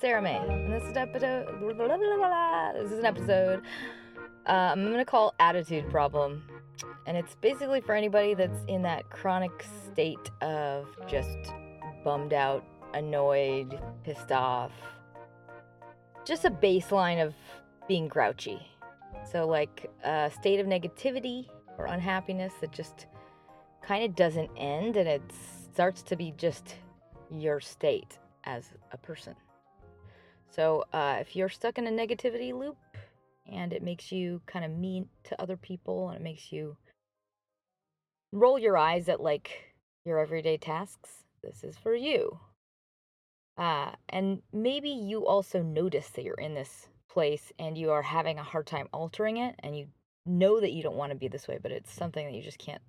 Sarah May, and this is an episode. This is an episode uh, I'm gonna call attitude problem, and it's basically for anybody that's in that chronic state of just bummed out, annoyed, pissed off, just a baseline of being grouchy. So like a state of negativity or unhappiness that just kind of doesn't end, and it starts to be just your state as a person. So, uh, if you're stuck in a negativity loop and it makes you kind of mean to other people and it makes you roll your eyes at like your everyday tasks, this is for you. Uh, and maybe you also notice that you're in this place and you are having a hard time altering it and you know that you don't want to be this way, but it's something that you just can't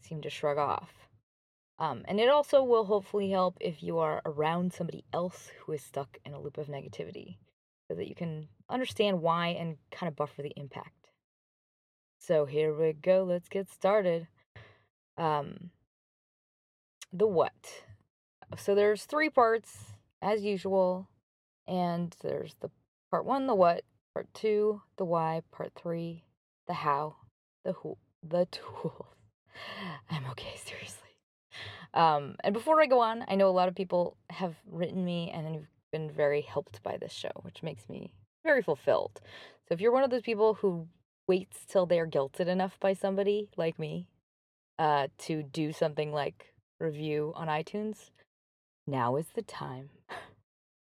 seem to shrug off. Um, and it also will hopefully help if you are around somebody else who is stuck in a loop of negativity so that you can understand why and kind of buffer the impact. So here we go. Let's get started. Um, the what. So there's three parts as usual, and there's the part one, the what, part two, the why, part three, the how, the who, the tools. I'm okay, seriously. Um, and before I go on, I know a lot of people have written me and have been very helped by this show, which makes me very fulfilled. So if you're one of those people who waits till they're guilted enough by somebody like me uh, to do something like review on iTunes, now is the time.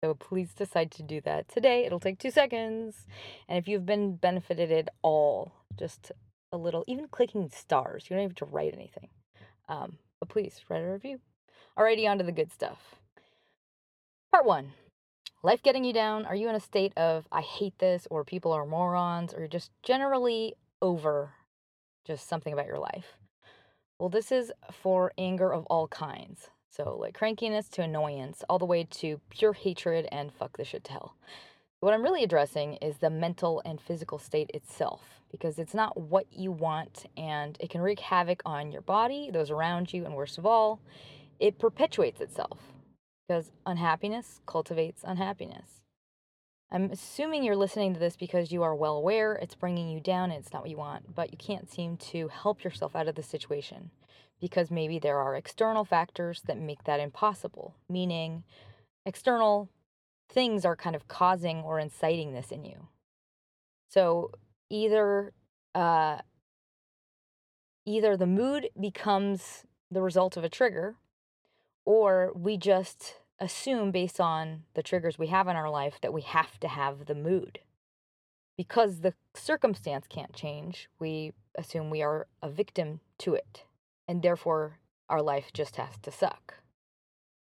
So please decide to do that today. It'll take two seconds. And if you've been benefited at all, just a little, even clicking stars, you don't even have to write anything. Um, but please write a review. Alrighty, on to the good stuff. Part one Life getting you down? Are you in a state of I hate this, or people are morons, or just generally over just something about your life? Well, this is for anger of all kinds. So, like crankiness to annoyance, all the way to pure hatred and fuck this shit to hell. What I'm really addressing is the mental and physical state itself, because it's not what you want and it can wreak havoc on your body, those around you, and worst of all, it perpetuates itself because unhappiness cultivates unhappiness. I'm assuming you're listening to this because you are well aware it's bringing you down and it's not what you want, but you can't seem to help yourself out of the situation because maybe there are external factors that make that impossible, meaning external things are kind of causing or inciting this in you. So either uh, either the mood becomes the result of a trigger, or we just assume based on the triggers we have in our life that we have to have the mood. Because the circumstance can't change, we assume we are a victim to it, and therefore our life just has to suck.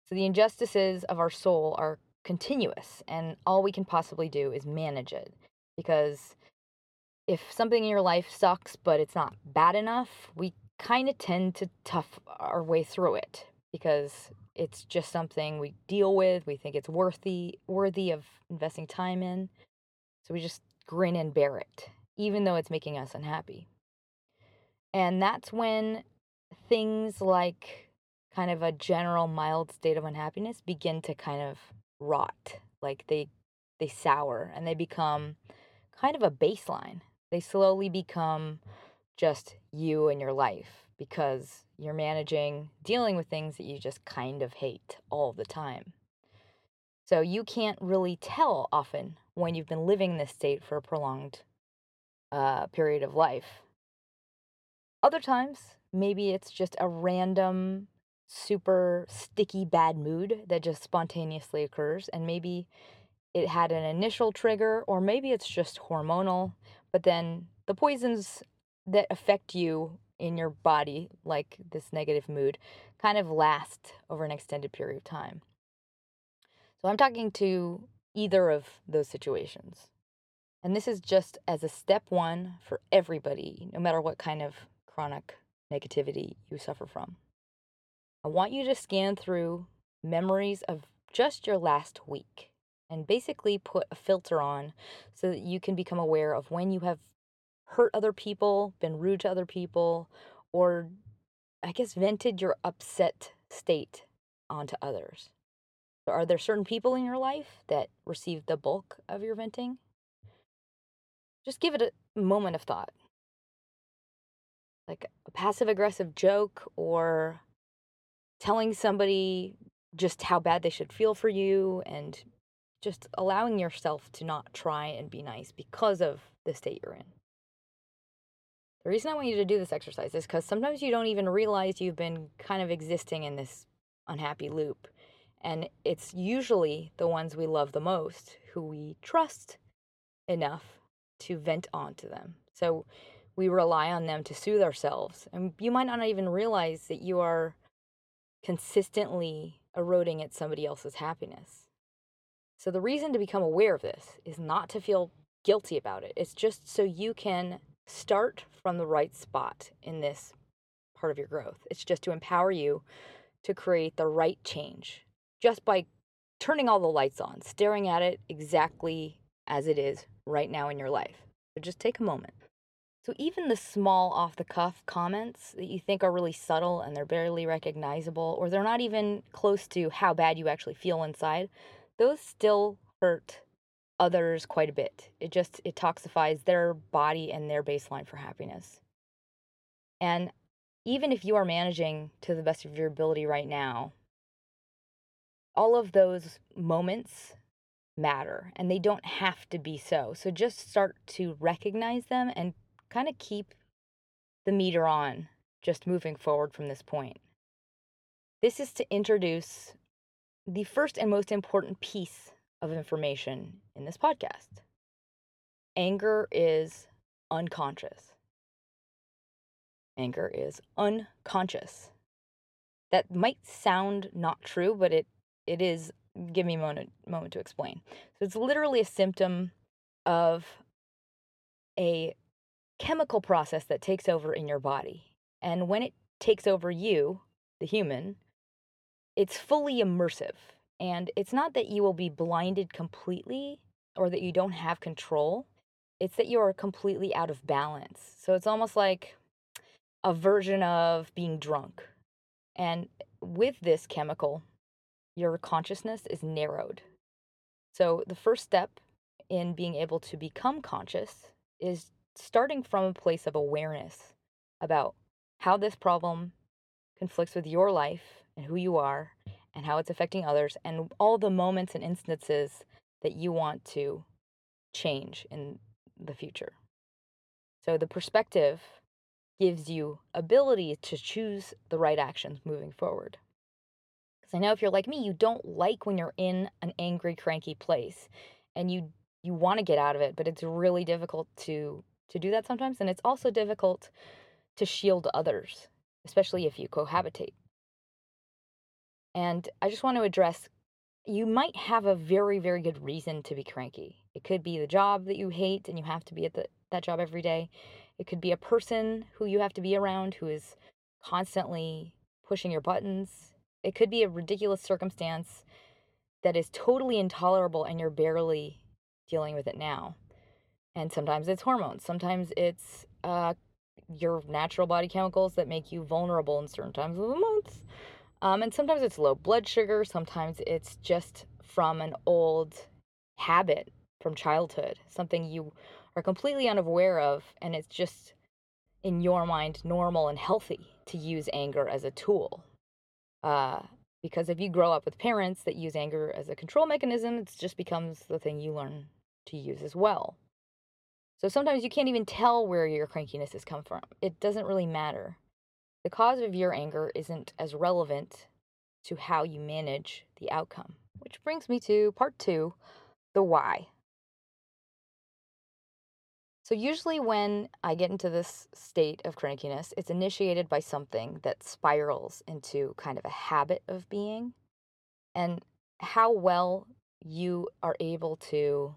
So the injustices of our soul are continuous, and all we can possibly do is manage it. Because if something in your life sucks, but it's not bad enough, we kind of tend to tough our way through it because it's just something we deal with. We think it's worthy worthy of investing time in. So we just grin and bear it, even though it's making us unhappy. And that's when things like kind of a general mild state of unhappiness begin to kind of rot. Like they they sour and they become kind of a baseline. They slowly become just you and your life because you're managing dealing with things that you just kind of hate all the time. So you can't really tell often when you've been living this state for a prolonged uh, period of life. Other times, maybe it's just a random, super sticky bad mood that just spontaneously occurs, and maybe it had an initial trigger, or maybe it's just hormonal, but then the poisons that affect you in your body, like this negative mood, kind of last over an extended period of time. So I'm talking to either of those situations. And this is just as a step one for everybody, no matter what kind of chronic negativity you suffer from. I want you to scan through memories of just your last week and basically put a filter on so that you can become aware of when you have hurt other people, been rude to other people, or I guess vented your upset state onto others. Are there certain people in your life that receive the bulk of your venting? Just give it a moment of thought. Like a passive aggressive joke or telling somebody just how bad they should feel for you and just allowing yourself to not try and be nice because of the state you're in. The reason I want you to do this exercise is because sometimes you don't even realize you've been kind of existing in this unhappy loop. And it's usually the ones we love the most who we trust enough to vent onto them. So we rely on them to soothe ourselves. And you might not even realize that you are consistently eroding at somebody else's happiness. So the reason to become aware of this is not to feel guilty about it. It's just so you can start from the right spot in this part of your growth. It's just to empower you to create the right change just by turning all the lights on, staring at it exactly as it is right now in your life. So just take a moment. So, even the small off the cuff comments that you think are really subtle and they're barely recognizable, or they're not even close to how bad you actually feel inside, those still hurt others quite a bit. It just it toxifies their body and their baseline for happiness. And even if you are managing to the best of your ability right now, all of those moments matter and they don't have to be so. So just start to recognize them and kind of keep the meter on just moving forward from this point. This is to introduce the first and most important piece of information in this podcast. Anger is unconscious. Anger is unconscious. That might sound not true, but it it is give me a moment moment to explain. So it's literally a symptom of a chemical process that takes over in your body. And when it takes over you, the human, it's fully immersive. And it's not that you will be blinded completely or that you don't have control, it's that you are completely out of balance. So it's almost like a version of being drunk. And with this chemical, your consciousness is narrowed. So the first step in being able to become conscious is starting from a place of awareness about how this problem conflicts with your life and who you are and how it's affecting others and all the moments and instances that you want to change in the future. So the perspective gives you ability to choose the right actions moving forward. Because I know if you're like me, you don't like when you're in an angry, cranky place and you you want to get out of it, but it's really difficult to to do that sometimes and it's also difficult to shield others, especially if you cohabitate. And I just want to address you might have a very, very good reason to be cranky. It could be the job that you hate and you have to be at the, that job every day. It could be a person who you have to be around who is constantly pushing your buttons. It could be a ridiculous circumstance that is totally intolerable and you're barely dealing with it now. And sometimes it's hormones, sometimes it's uh, your natural body chemicals that make you vulnerable in certain times of the month. Um, and sometimes it's low blood sugar, sometimes it's just from an old habit from childhood, something you are completely unaware of, and it's just in your mind normal and healthy to use anger as a tool. Uh, because if you grow up with parents that use anger as a control mechanism, it just becomes the thing you learn to use as well. So sometimes you can't even tell where your crankiness has come from. It doesn't really matter. The cause of your anger isn't as relevant to how you manage the outcome. Which brings me to part two the why. So, usually, when I get into this state of crankiness, it's initiated by something that spirals into kind of a habit of being. And how well you are able to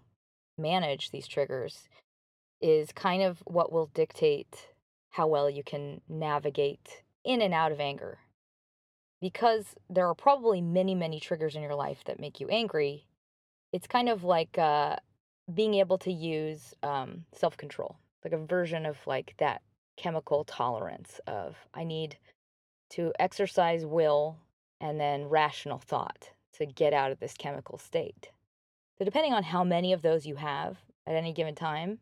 manage these triggers is kind of what will dictate how well you can navigate in and out of anger. Because there are probably many, many triggers in your life that make you angry, it's kind of like uh, being able to use um, self control, like a version of like that chemical tolerance of I need to exercise will and then rational thought to get out of this chemical state. So, depending on how many of those you have at any given time,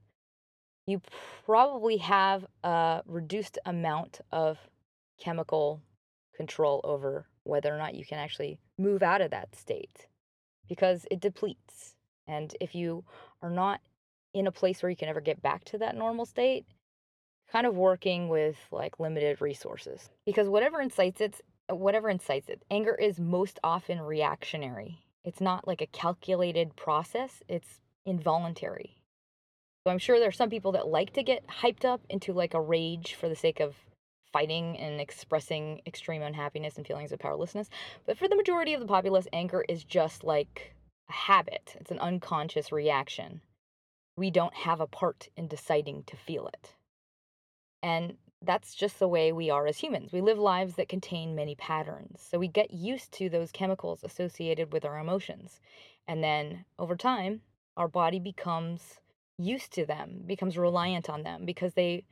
you probably have a reduced amount of chemical control over whether or not you can actually move out of that state because it depletes. And if you are not in a place where you can ever get back to that normal state, kind of working with like limited resources. Because whatever incites it, whatever incites it, anger is most often reactionary. It's not like a calculated process, it's involuntary. So I'm sure there are some people that like to get hyped up into like a rage for the sake of fighting and expressing extreme unhappiness and feelings of powerlessness. But for the majority of the populace, anger is just like a habit, it's an unconscious reaction. We don't have a part in deciding to feel it. And that's just the way we are as humans. We live lives that contain many patterns. So we get used to those chemicals associated with our emotions. And then over time, our body becomes used to them, becomes reliant on them because they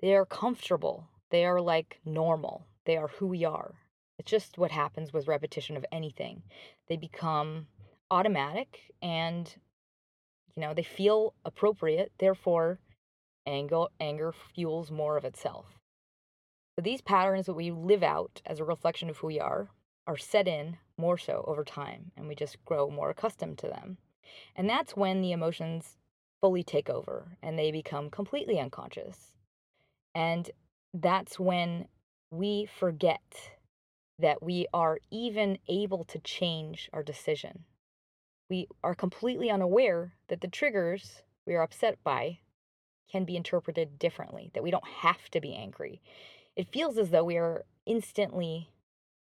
they are comfortable. They are like normal. They are who we are. It's just what happens with repetition of anything. They become automatic and you know, they feel appropriate, therefore anger anger fuels more of itself. So these patterns that we live out as a reflection of who we are are set in more so over time and we just grow more accustomed to them. And that's when the emotions fully take over and they become completely unconscious. And that's when we forget that we are even able to change our decision. We are completely unaware that the triggers we are upset by can be interpreted differently, that we don't have to be angry. It feels as though we are instantly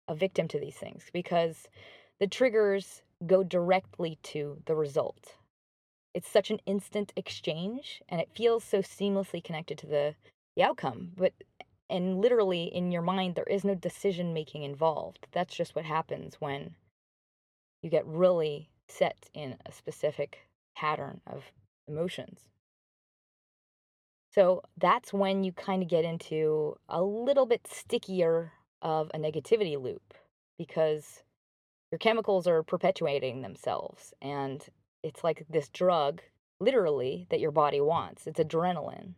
a victim to these things because the triggers go directly to the result it's such an instant exchange and it feels so seamlessly connected to the the outcome but and literally in your mind there is no decision making involved. That's just what happens when you get really set in a specific pattern of emotions. So that's when you kind of get into a little bit stickier of a negativity loop because your chemicals are perpetuating themselves and it's like this drug, literally, that your body wants. It's adrenaline.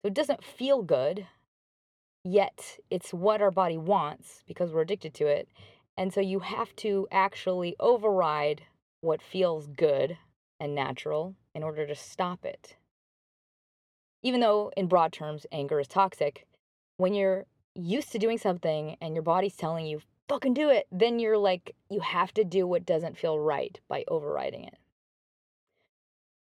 So it doesn't feel good, yet it's what our body wants because we're addicted to it. And so you have to actually override what feels good and natural in order to stop it. Even though, in broad terms, anger is toxic, when you're used to doing something and your body's telling you, fucking do it, then you're like, you have to do what doesn't feel right by overriding it.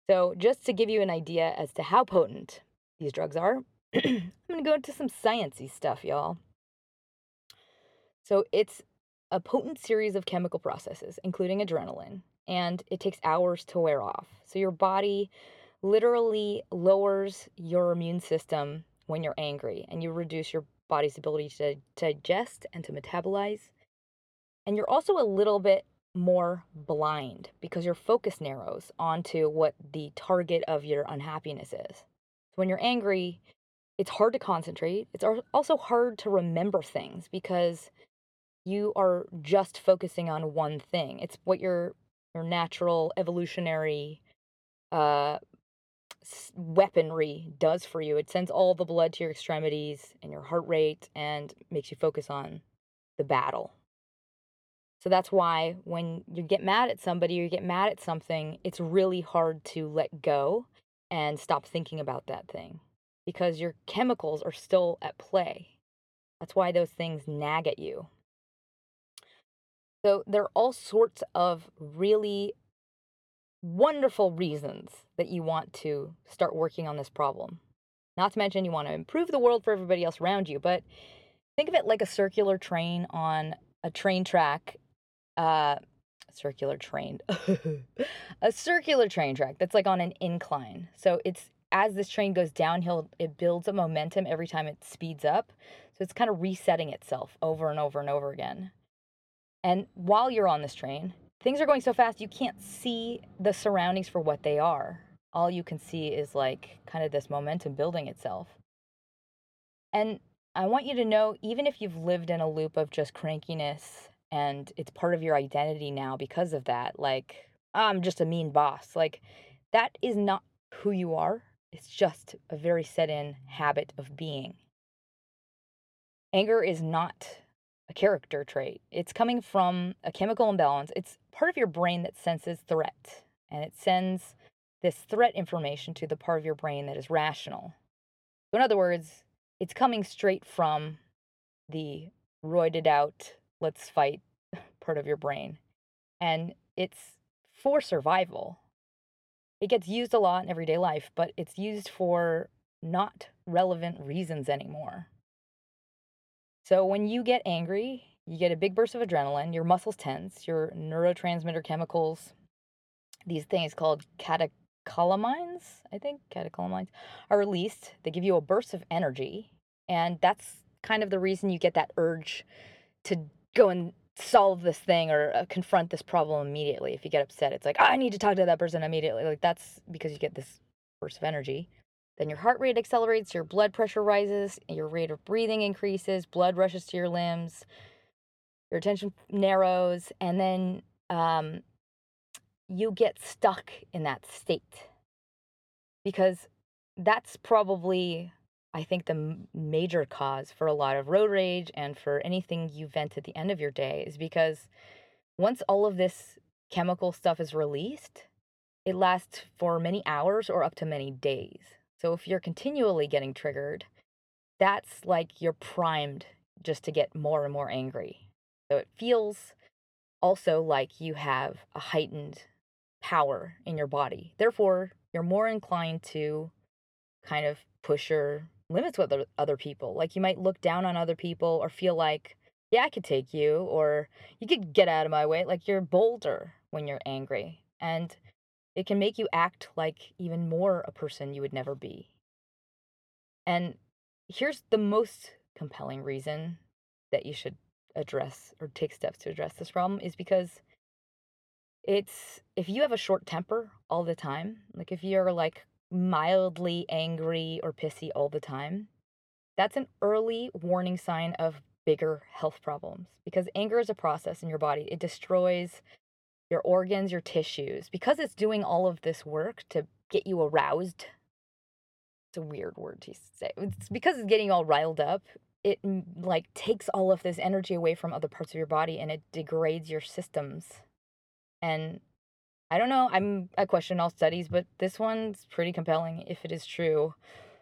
So, just to give you an idea as to how potent these drugs are, I'm going to go into some sciencey stuff, y'all. So, it's a potent series of chemical processes, including adrenaline, and it takes hours to wear off. So, your body literally lowers your immune system when you're angry, and you reduce your body's ability to digest and to metabolize. And you're also a little bit more blind because your focus narrows onto what the target of your unhappiness is. When you're angry, it's hard to concentrate. It's also hard to remember things because you are just focusing on one thing. It's what your your natural evolutionary uh, weaponry does for you. It sends all the blood to your extremities and your heart rate and makes you focus on the battle so that's why when you get mad at somebody or you get mad at something, it's really hard to let go and stop thinking about that thing because your chemicals are still at play. That's why those things nag at you. So there are all sorts of really wonderful reasons that you want to start working on this problem. Not to mention, you want to improve the world for everybody else around you. But think of it like a circular train on a train track. Uh, circular train. a circular train track that's like on an incline. So it's as this train goes downhill, it builds a momentum every time it speeds up. So it's kind of resetting itself over and over and over again. And while you're on this train, things are going so fast you can't see the surroundings for what they are. All you can see is like kind of this momentum building itself. And I want you to know even if you've lived in a loop of just crankiness and it's part of your identity now because of that, like, I'm just a mean boss, like, that is not who you are. It's just a very set in habit of being. Anger is not a character trait. It's coming from a chemical imbalance. It's part of your brain that senses threat and it sends this threat information to the part of your brain that is rational. So, in other words, it's coming straight from the roided out, let's fight part of your brain. And it's for survival. It gets used a lot in everyday life, but it's used for not relevant reasons anymore. So when you get angry, you get a big burst of adrenaline, your muscles tense, your neurotransmitter chemicals, these things called catecholamines, I think, catecholamines, are released. They give you a burst of energy. And that's kind of the reason you get that urge to go and solve this thing or uh, confront this problem immediately. If you get upset, it's like, oh, I need to talk to that person immediately. Like that's because you get this burst of energy. Then your heart rate accelerates, your blood pressure rises, your rate of breathing increases, blood rushes to your limbs, your attention narrows, and then um, you get stuck in that state. Because that's probably, I think, the major cause for a lot of road rage and for anything you vent at the end of your day is because once all of this chemical stuff is released, it lasts for many hours or up to many days. So if you're continually getting triggered, that's like you're primed just to get more and more angry. So it feels also like you have a heightened power in your body. Therefore, you're more inclined to kind of push your limits with other people. Like you might look down on other people or feel like, yeah, I could take you, or you could get out of my way. Like you're bolder when you're angry. And it can make you act like even more a person you would never be. And here's the most compelling reason that you should address or take steps to address this problem is because it's if you have a short temper all the time, like if you're like mildly angry or pissy all the time, that's an early warning sign of bigger health problems because anger is a process in your body. It destroys your organs, your tissues, because it's doing all of this work to get you aroused. It's a weird word to say. It's because it's getting all riled up. It like takes all of this energy away from other parts of your body and it degrades your systems. And I don't know, I'm I question all studies, but this one's pretty compelling if it is true.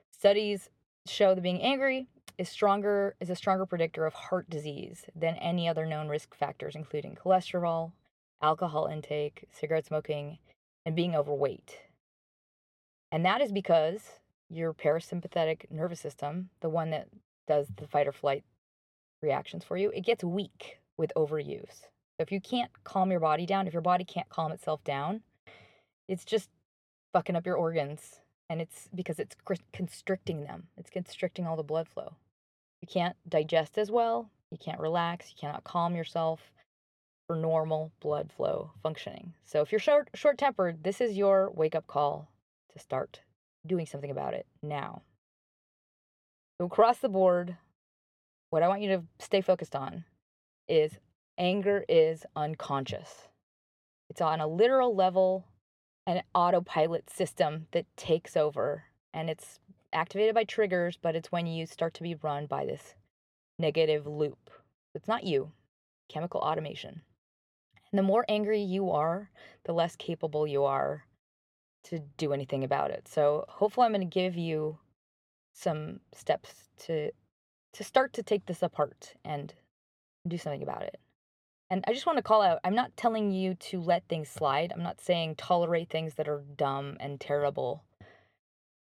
Studies show that being angry is stronger is a stronger predictor of heart disease than any other known risk factors including cholesterol, alcohol intake, cigarette smoking, and being overweight. And that is because your parasympathetic nervous system, the one that does the fight or flight reactions for you, it gets weak with overuse. So if you can't calm your body down, if your body can't calm itself down, it's just fucking up your organs. And it's because it's constricting them, it's constricting all the blood flow. You can't digest as well, you can't relax, you cannot calm yourself for normal blood flow functioning. So if you're short short tempered, this is your wake up call to start doing something about it now. So across the board, what I want you to stay focused on is anger is unconscious. It's on a literal level an autopilot system that takes over and it's activated by triggers, but it's when you start to be run by this negative loop. It's not you, chemical automation. And the more angry you are, the less capable you are to do anything about it. So hopefully I'm going to give you some steps to to start to take this apart and do something about it. And I just want to call out I'm not telling you to let things slide. I'm not saying tolerate things that are dumb and terrible.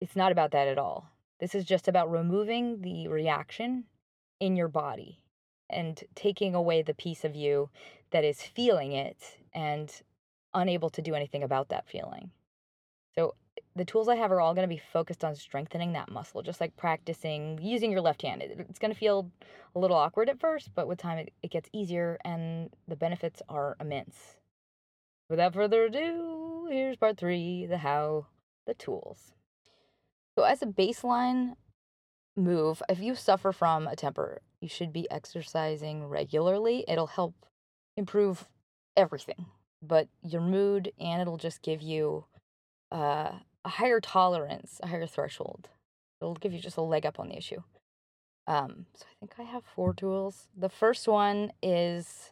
It's not about that at all. This is just about removing the reaction in your body and taking away the piece of you that is feeling it and unable to do anything about that feeling. So the tools I have are all going to be focused on strengthening that muscle, just like practicing using your left hand. It's going to feel a little awkward at first, but with time it, it gets easier and the benefits are immense. Without further ado, here's part three the how, the tools. So, as a baseline move, if you suffer from a temper, you should be exercising regularly. It'll help improve everything, but your mood, and it'll just give you uh, a higher tolerance, a higher threshold. It'll give you just a leg up on the issue. Um, so I think I have four tools. The first one is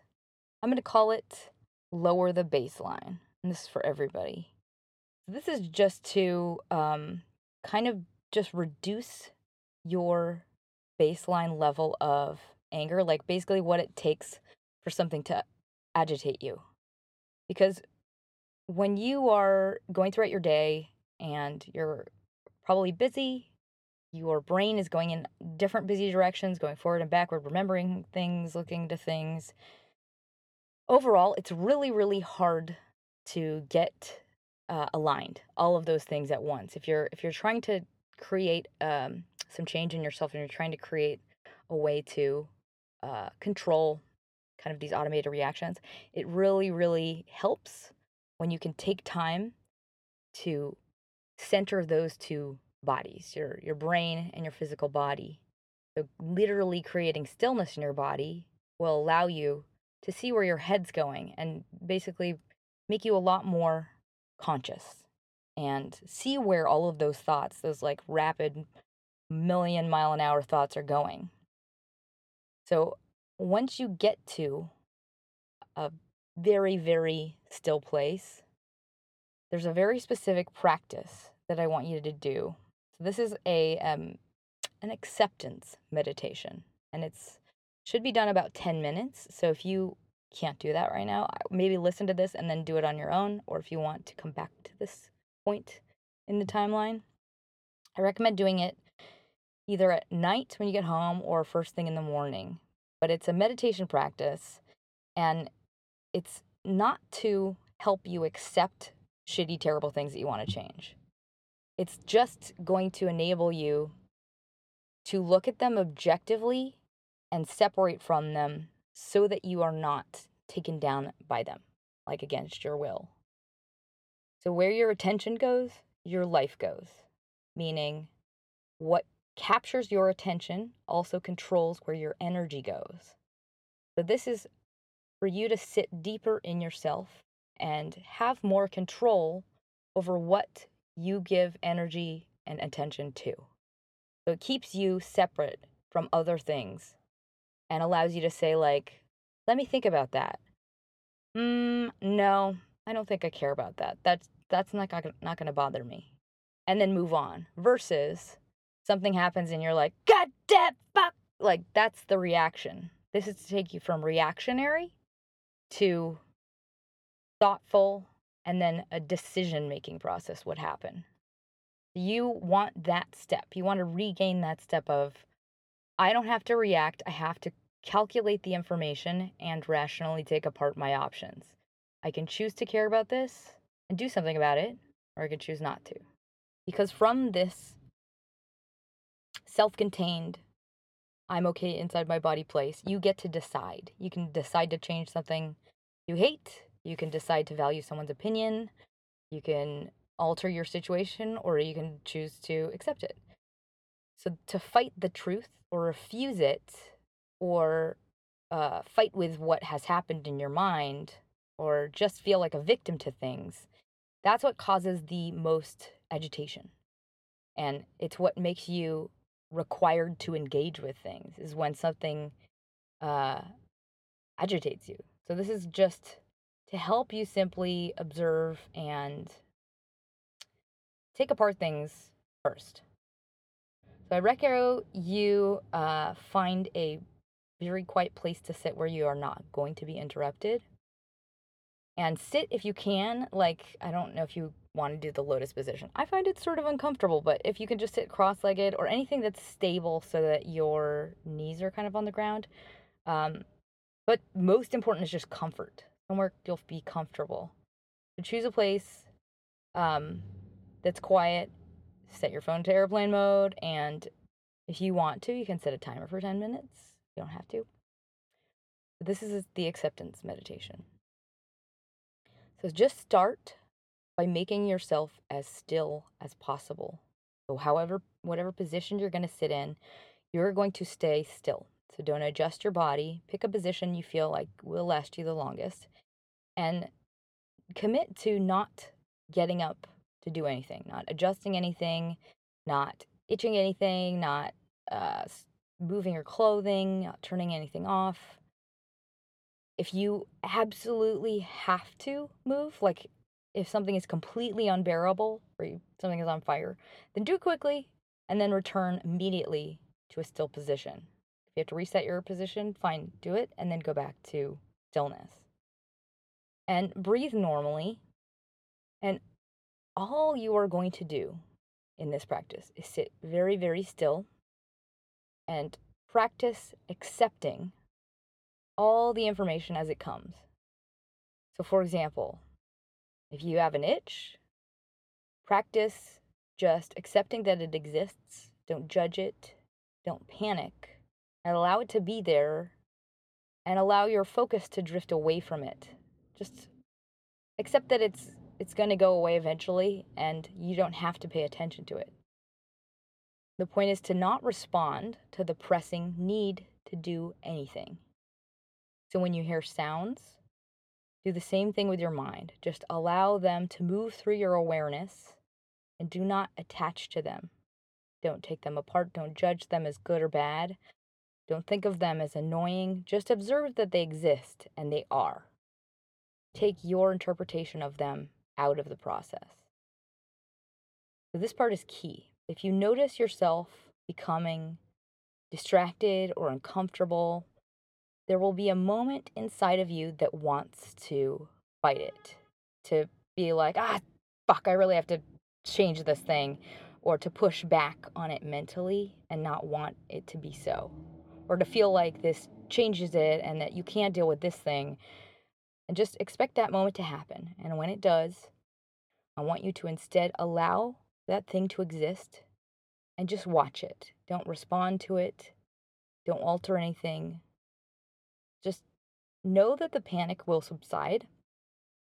I'm going to call it lower the baseline. And this is for everybody. This is just to um, kind of just reduce your baseline level of anger, like basically what it takes for something to agitate you. Because when you are going throughout your day and you're probably busy, your brain is going in different busy directions, going forward and backward, remembering things, looking to things. Overall, it's really, really hard to get uh, aligned all of those things at once. If you're if you're trying to create um, some change in yourself and you're trying to create a way to uh, control kind of these automated reactions, it really, really helps when you can take time to center those two bodies, your your brain and your physical body. So literally creating stillness in your body will allow you to see where your head's going and basically make you a lot more conscious and see where all of those thoughts, those like rapid million mile an hour thoughts are going. So once you get to a very, very still place, there's a very specific practice that I want you to do. So this is a um, an acceptance meditation, and it's should be done about 10 minutes. So if you can't do that right now, maybe listen to this and then do it on your own, or if you want to come back to this point in the timeline, I recommend doing it either at night when you get home or first thing in the morning. But it's a meditation practice and it's not to help you accept shitty, terrible things that you want to change. It's just going to enable you to look at them objectively and separate from them so that you are not taken down by them, like against your will. So, where your attention goes, your life goes, meaning what captures your attention also controls where your energy goes. So, this is for you to sit deeper in yourself and have more control over what you give energy and attention to. So, it keeps you separate from other things and allows you to say, like, let me think about that. Mm, no, I don't think I care about that. That's that's not not going to bother me. And then move on. Versus something happens and you're like, God damn fuck. Like that's the reaction. This is to take you from reactionary to thoughtful and then a decision making process would happen. You want that step. You want to regain that step of, I don't have to react. I have to calculate the information and rationally take apart my options. I can choose to care about this and do something about it, or I can choose not to. Because from this self contained, I'm okay inside my body place, you get to decide. You can decide to change something you hate, you can decide to value someone's opinion, you can alter your situation, or you can choose to accept it. So to fight the truth or refuse it or uh, fight with what has happened in your mind or just feel like a victim to things, that's what causes the most agitation. And it's what makes you required to engage with things is when something uh, agitates you. So this is just to help you simply observe and take apart things first. So I recommend you uh, find a very quiet place to sit where you are not going to be interrupted. And sit if you can. Like, I don't know if you want to do the lotus position. I find it sort of uncomfortable, but if you can just sit cross legged or anything that's stable so that your knees are kind of on the ground. Um, but most important is just comfort. Somewhere you'll be comfortable. So choose a place um, that's quiet, set your phone to airplane mode, and if you want to, you can set a timer for 10 minutes. You don't have to. But this is the acceptance meditation. So just start by making yourself as still as possible. So, however, whatever position you're going to sit in, you're going to stay still. So, don't adjust your body. Pick a position you feel like will last you the longest and commit to not getting up to do anything, not adjusting anything, not itching anything, not uh, moving your clothing, not turning anything off. If you absolutely have to move, like if something is completely unbearable or something is on fire, then do it quickly and then return immediately to a still position. You have to reset your position, fine, do it and then go back to stillness. And breathe normally. And all you are going to do in this practice is sit very, very still and practice accepting all the information as it comes. So, for example, if you have an itch, practice just accepting that it exists. Don't judge it. Don't panic. And allow it to be there and allow your focus to drift away from it. Just accept that it's it's going to go away eventually and you don't have to pay attention to it. The point is to not respond to the pressing need to do anything. So when you hear sounds, do the same thing with your mind. Just allow them to move through your awareness and do not attach to them. Don't take them apart. Don't judge them as good or bad. Don't think of them as annoying. Just observe that they exist and they are. Take your interpretation of them out of the process. So, this part is key. If you notice yourself becoming distracted or uncomfortable, there will be a moment inside of you that wants to fight it, to be like, ah, fuck, I really have to change this thing, or to push back on it mentally and not want it to be so, or to feel like this changes it and that you can't deal with this thing. And just expect that moment to happen. And when it does, I want you to instead allow that thing to exist and just watch it. Don't respond to it. Don't alter anything. Just know that the panic will subside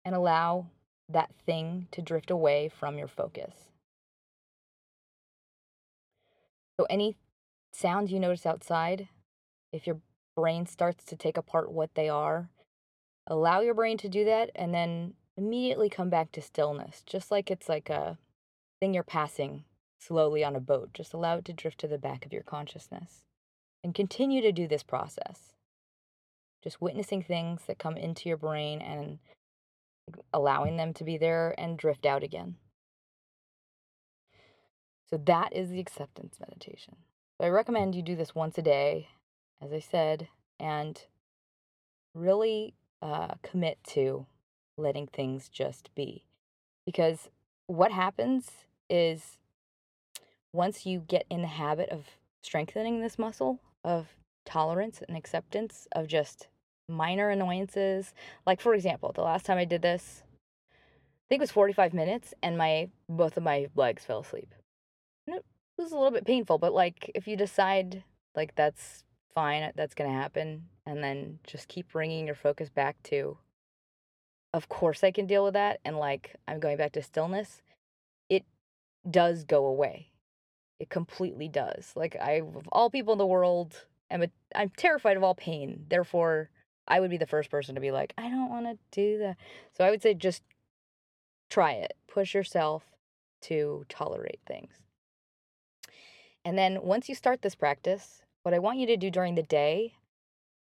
and allow that thing to drift away from your focus. So, any sounds you notice outside, if your brain starts to take apart what they are, allow your brain to do that and then immediately come back to stillness, just like it's like a thing you're passing slowly on a boat. Just allow it to drift to the back of your consciousness and continue to do this process just witnessing things that come into your brain and allowing them to be there and drift out again. So that is the acceptance meditation. I recommend you do this once a day, as I said, and really uh, commit to letting things just be. Because what happens is once you get in the habit of strengthening this muscle of tolerance and acceptance of just minor annoyances. Like for example, the last time I did this, I think it was 45 minutes and my both of my legs fell asleep. And it was a little bit painful, but like if you decide like that's fine, that's going to happen and then just keep bringing your focus back to of course I can deal with that and like I'm going back to stillness, it does go away. It completely does. Like I of all people in the world am a, I'm terrified of all pain. Therefore, I would be the first person to be like, I don't want to do that. So I would say just try it. Push yourself to tolerate things. And then once you start this practice, what I want you to do during the day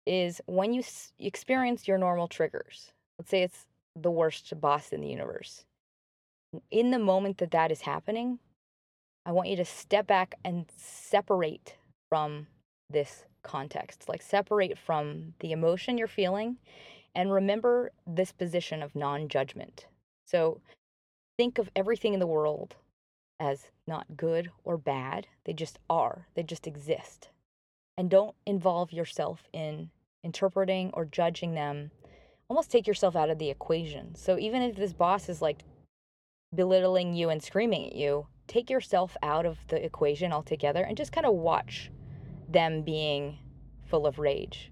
is when you s- experience your normal triggers, let's say it's the worst boss in the universe, in the moment that that is happening, I want you to step back and separate from this context. Like separate from the emotion you're feeling and remember this position of non judgment. So think of everything in the world as not good or bad. They just are, they just exist. And don't involve yourself in interpreting or judging them. Almost take yourself out of the equation. So even if this boss is like belittling you and screaming at you, take yourself out of the equation altogether and just kind of watch them being full of rage.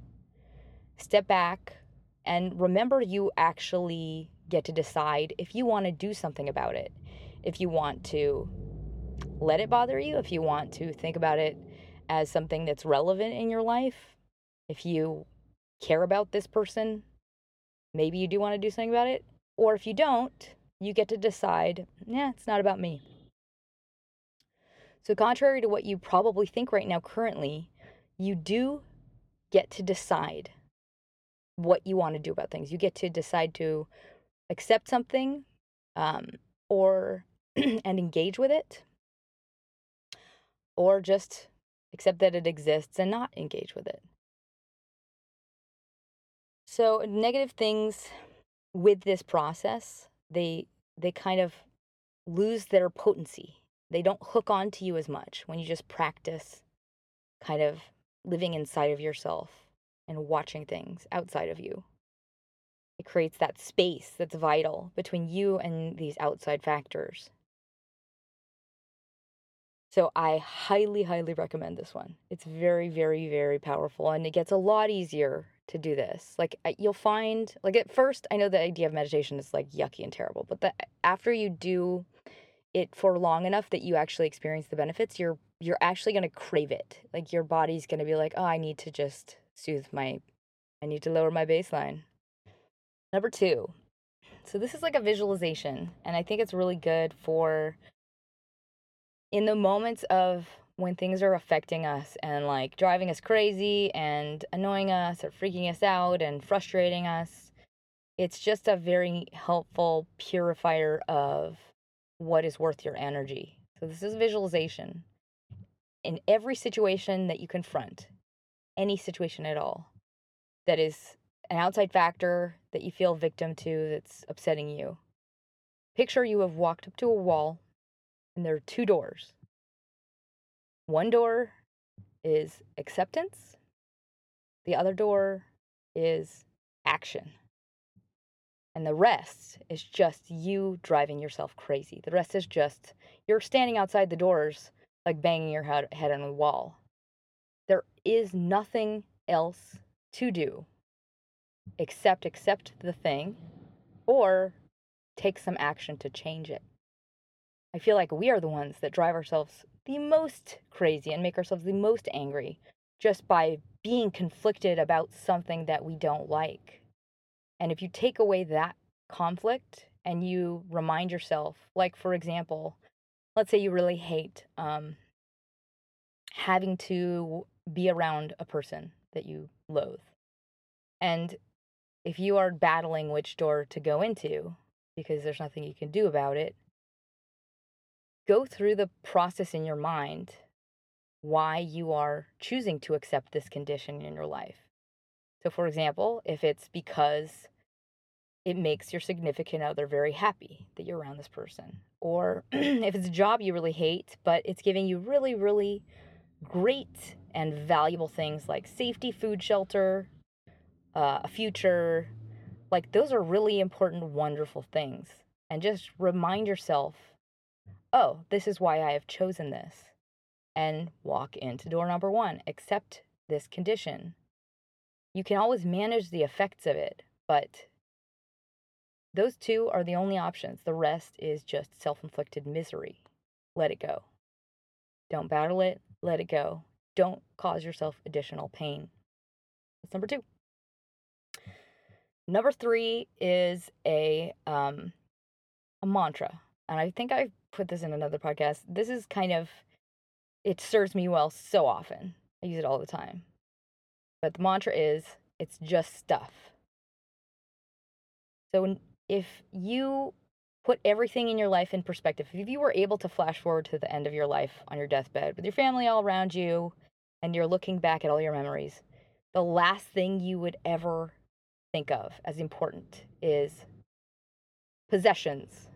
Step back and remember you actually get to decide if you want to do something about it. If you want to let it bother you, if you want to think about it as something that's relevant in your life, if you care about this person, maybe you do want to do something about it. Or if you don't, you get to decide, yeah, it's not about me. So, contrary to what you probably think right now, currently, you do get to decide what you want to do about things. You get to decide to accept something um, or and engage with it, or just accept that it exists and not engage with it. So, negative things with this process, they they kind of lose their potency they don't hook on to you as much when you just practice kind of living inside of yourself and watching things outside of you. It creates that space that's vital between you and these outside factors. So I highly, highly recommend this one. It's very, very, very powerful and it gets a lot easier to do this. Like you'll find, like at first, I know the idea of meditation is like yucky and terrible, but the, after you do it for long enough that you actually experience the benefits, you're you're actually going to crave it. Like your body's going to be like, "Oh, I need to just soothe my I need to lower my baseline." Number 2. So this is like a visualization, and I think it's really good for in the moments of when things are affecting us and like driving us crazy and annoying us or freaking us out and frustrating us. It's just a very helpful purifier of what is worth your energy. So, this is visualization. In every situation that you confront, any situation at all, that is an outside factor that you feel victim to that's upsetting you, picture you have walked up to a wall and there are two doors. One door is acceptance, the other door is action. And the rest is just you driving yourself crazy. The rest is just you're standing outside the doors, like banging your head, head on the wall. There is nothing else to do except accept the thing or take some action to change it. I feel like we are the ones that drive ourselves the most crazy and make ourselves the most angry just by being conflicted about something that we don't like. And if you take away that conflict and you remind yourself, like for example, let's say you really hate um, having to be around a person that you loathe. And if you are battling which door to go into because there's nothing you can do about it, go through the process in your mind why you are choosing to accept this condition in your life. So, for example, if it's because it makes your significant other very happy that you're around this person, or if it's a job you really hate, but it's giving you really, really great and valuable things like safety, food, shelter, uh, a future, like those are really important, wonderful things. And just remind yourself, oh, this is why I have chosen this. And walk into door number one, accept this condition you can always manage the effects of it, but those two are the only options. The rest is just self inflicted misery. Let it go. Don't battle it, let it go. Don't cause yourself additional pain. That's number two. Number three is a um, a mantra, and I think I've put this in another podcast. This is kind of it serves me well so often. I use it all the time. But the mantra is it's just stuff. So if you put everything in your life in perspective, if you were able to flash forward to the end of your life on your deathbed with your family all around you and you're looking back at all your memories, the last thing you would ever think of as important is possessions,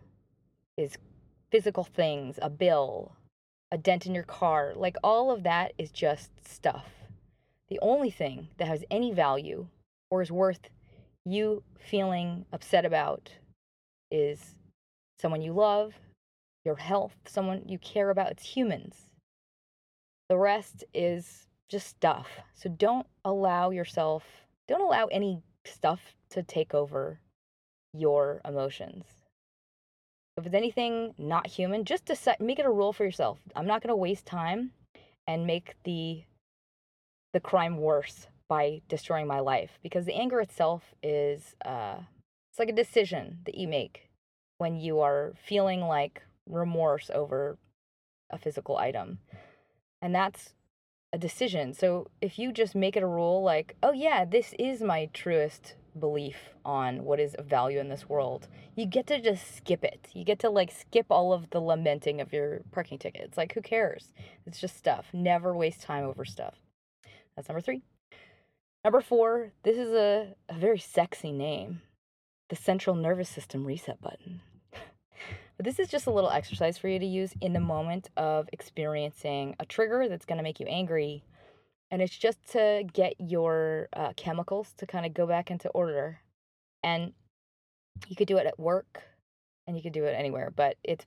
is physical things, a bill, a dent in your car. Like all of that is just stuff. The only thing that has any value or is worth you feeling upset about is someone you love, your health, someone you care about. It's humans. The rest is just stuff. So don't allow yourself, don't allow any stuff to take over your emotions. If it's anything not human, just decide, make it a rule for yourself. I'm not going to waste time and make the the crime worse by destroying my life because the anger itself is uh, it's like a decision that you make when you are feeling like remorse over a physical item. And that's a decision. So if you just make it a rule like, oh yeah, this is my truest belief on what is of value in this world, you get to just skip it. You get to like skip all of the lamenting of your parking ticket. It's like, who cares? It's just stuff. Never waste time over stuff. That's number three. Number four, this is a, a very sexy name the central nervous system reset button. But this is just a little exercise for you to use in the moment of experiencing a trigger that's going to make you angry. And it's just to get your uh, chemicals to kind of go back into order. And you could do it at work and you could do it anywhere, but it's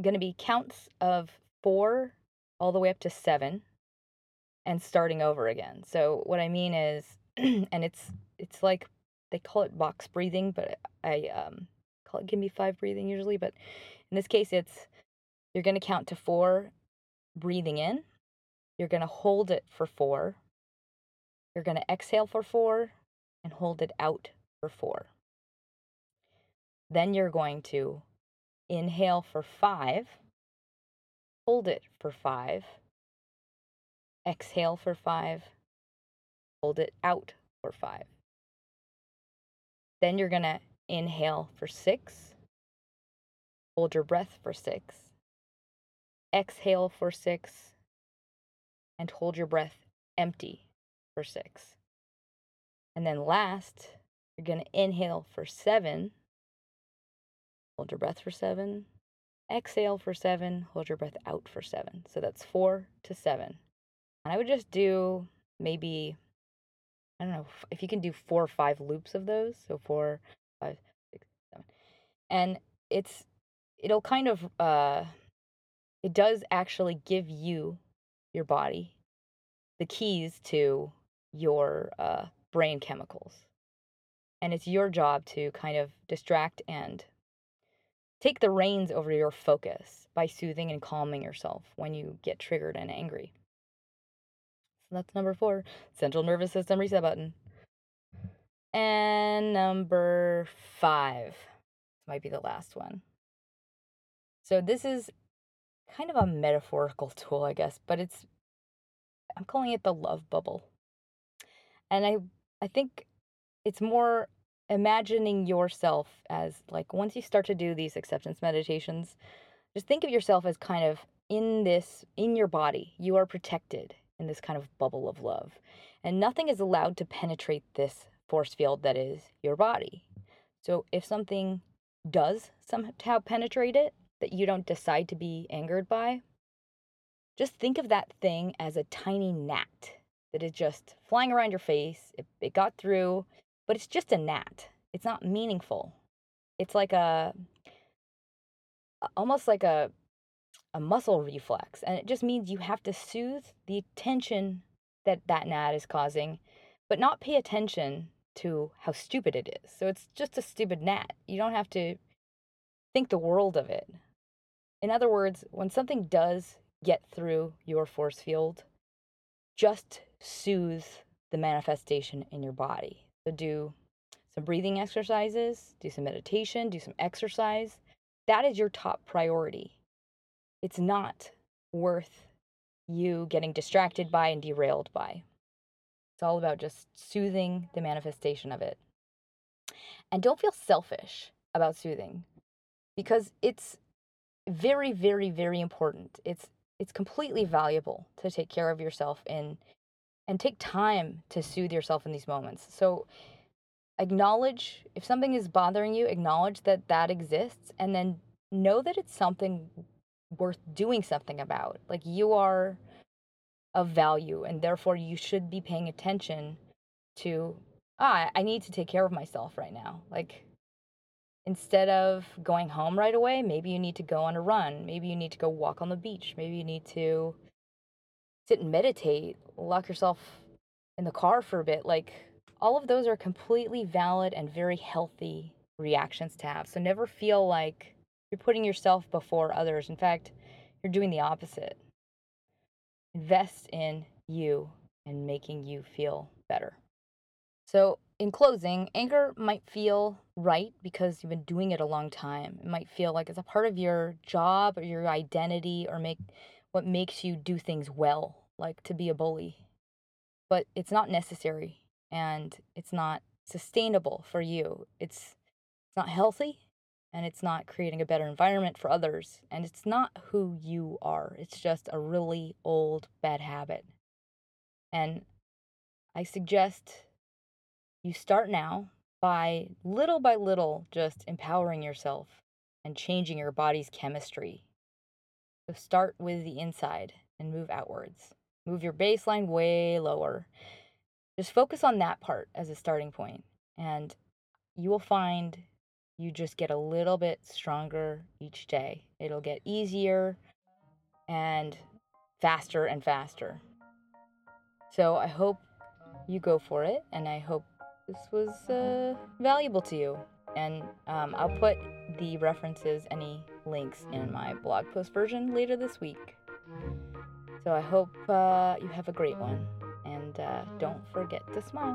going to be counts of four all the way up to seven and starting over again. So what I mean is, and it's it's like they call it box breathing, but I um, call it give me five breathing usually, but in this case, it's you're going to count to four breathing in, you're going to hold it for four, you're going to exhale for four, and hold it out for four. Then you're going to inhale for five, hold it for five, exhale for five, hold it out for five. Then you're going to Inhale for six. Hold your breath for six. Exhale for six. And hold your breath empty for six. And then last, you're going to inhale for seven. Hold your breath for seven. Exhale for seven. Hold your breath out for seven. So that's four to seven. And I would just do maybe, I don't know, if you can do four or five loops of those. So four, five, six, seven. And it's it'll kind of uh it does actually give you your body the keys to your uh, brain chemicals. And it's your job to kind of distract and take the reins over your focus by soothing and calming yourself when you get triggered and angry. So that's number four central nervous system reset button. And number five might be the last one. So this is kind of a metaphorical tool, I guess, but it's I'm calling it the love bubble. And I I think it's more imagining yourself as like once you start to do these acceptance meditations, just think of yourself as kind of in this in your body. You are protected in this kind of bubble of love. And nothing is allowed to penetrate this force field that is your body. So if something does somehow penetrate it that you don't decide to be angered by, just think of that thing as a tiny gnat that is just flying around your face. It, it got through, but it's just a gnat. It's not meaningful. It's like a almost like a a muscle reflex and it just means you have to soothe the tension that that gnat is causing but not pay attention to how stupid it is. So it's just a stupid gnat. You don't have to think the world of it. In other words, when something does get through your force field, just soothe the manifestation in your body. So do some breathing exercises, do some meditation, do some exercise. That is your top priority. It's not worth you getting distracted by and derailed by. It's all about just soothing the manifestation of it. And don't feel selfish about soothing because it's very, very, very important. It's it's completely valuable to take care of yourself and and take time to soothe yourself in these moments. So acknowledge if something is bothering you, acknowledge that that exists and then know that it's something worth doing something about. Like you are of value and therefore you should be paying attention to ah, I need to take care of myself right now. Like instead of going home right away, maybe you need to go on a run. Maybe you need to go walk on the beach. Maybe you need to sit and meditate, lock yourself in the car for a bit. Like, all of those are completely valid and very healthy reactions to have. So never feel like you're putting yourself before others. In fact, you're doing the opposite. Invest in you and making you feel better. So, in closing, anger might feel right because you've been doing it a long time. It might feel like it's a part of your job or your identity or make what makes you do things well, like to be a bully. But it's not necessary and it's not sustainable for you. It's it's not healthy and it's not creating a better environment for others and it's not who you are. It's just a really old bad habit. And I suggest you start now by little by little just empowering yourself and changing your body's chemistry. So start with the inside and move outwards. Move your baseline way lower. Just focus on that part as a starting point, and you will find you just get a little bit stronger each day. It'll get easier and faster and faster. So I hope you go for it, and I hope this was uh, valuable to you. And um, I'll put the references, any links in my blog post version later this week. So I hope uh, you have a great one. And uh, don't forget to smile.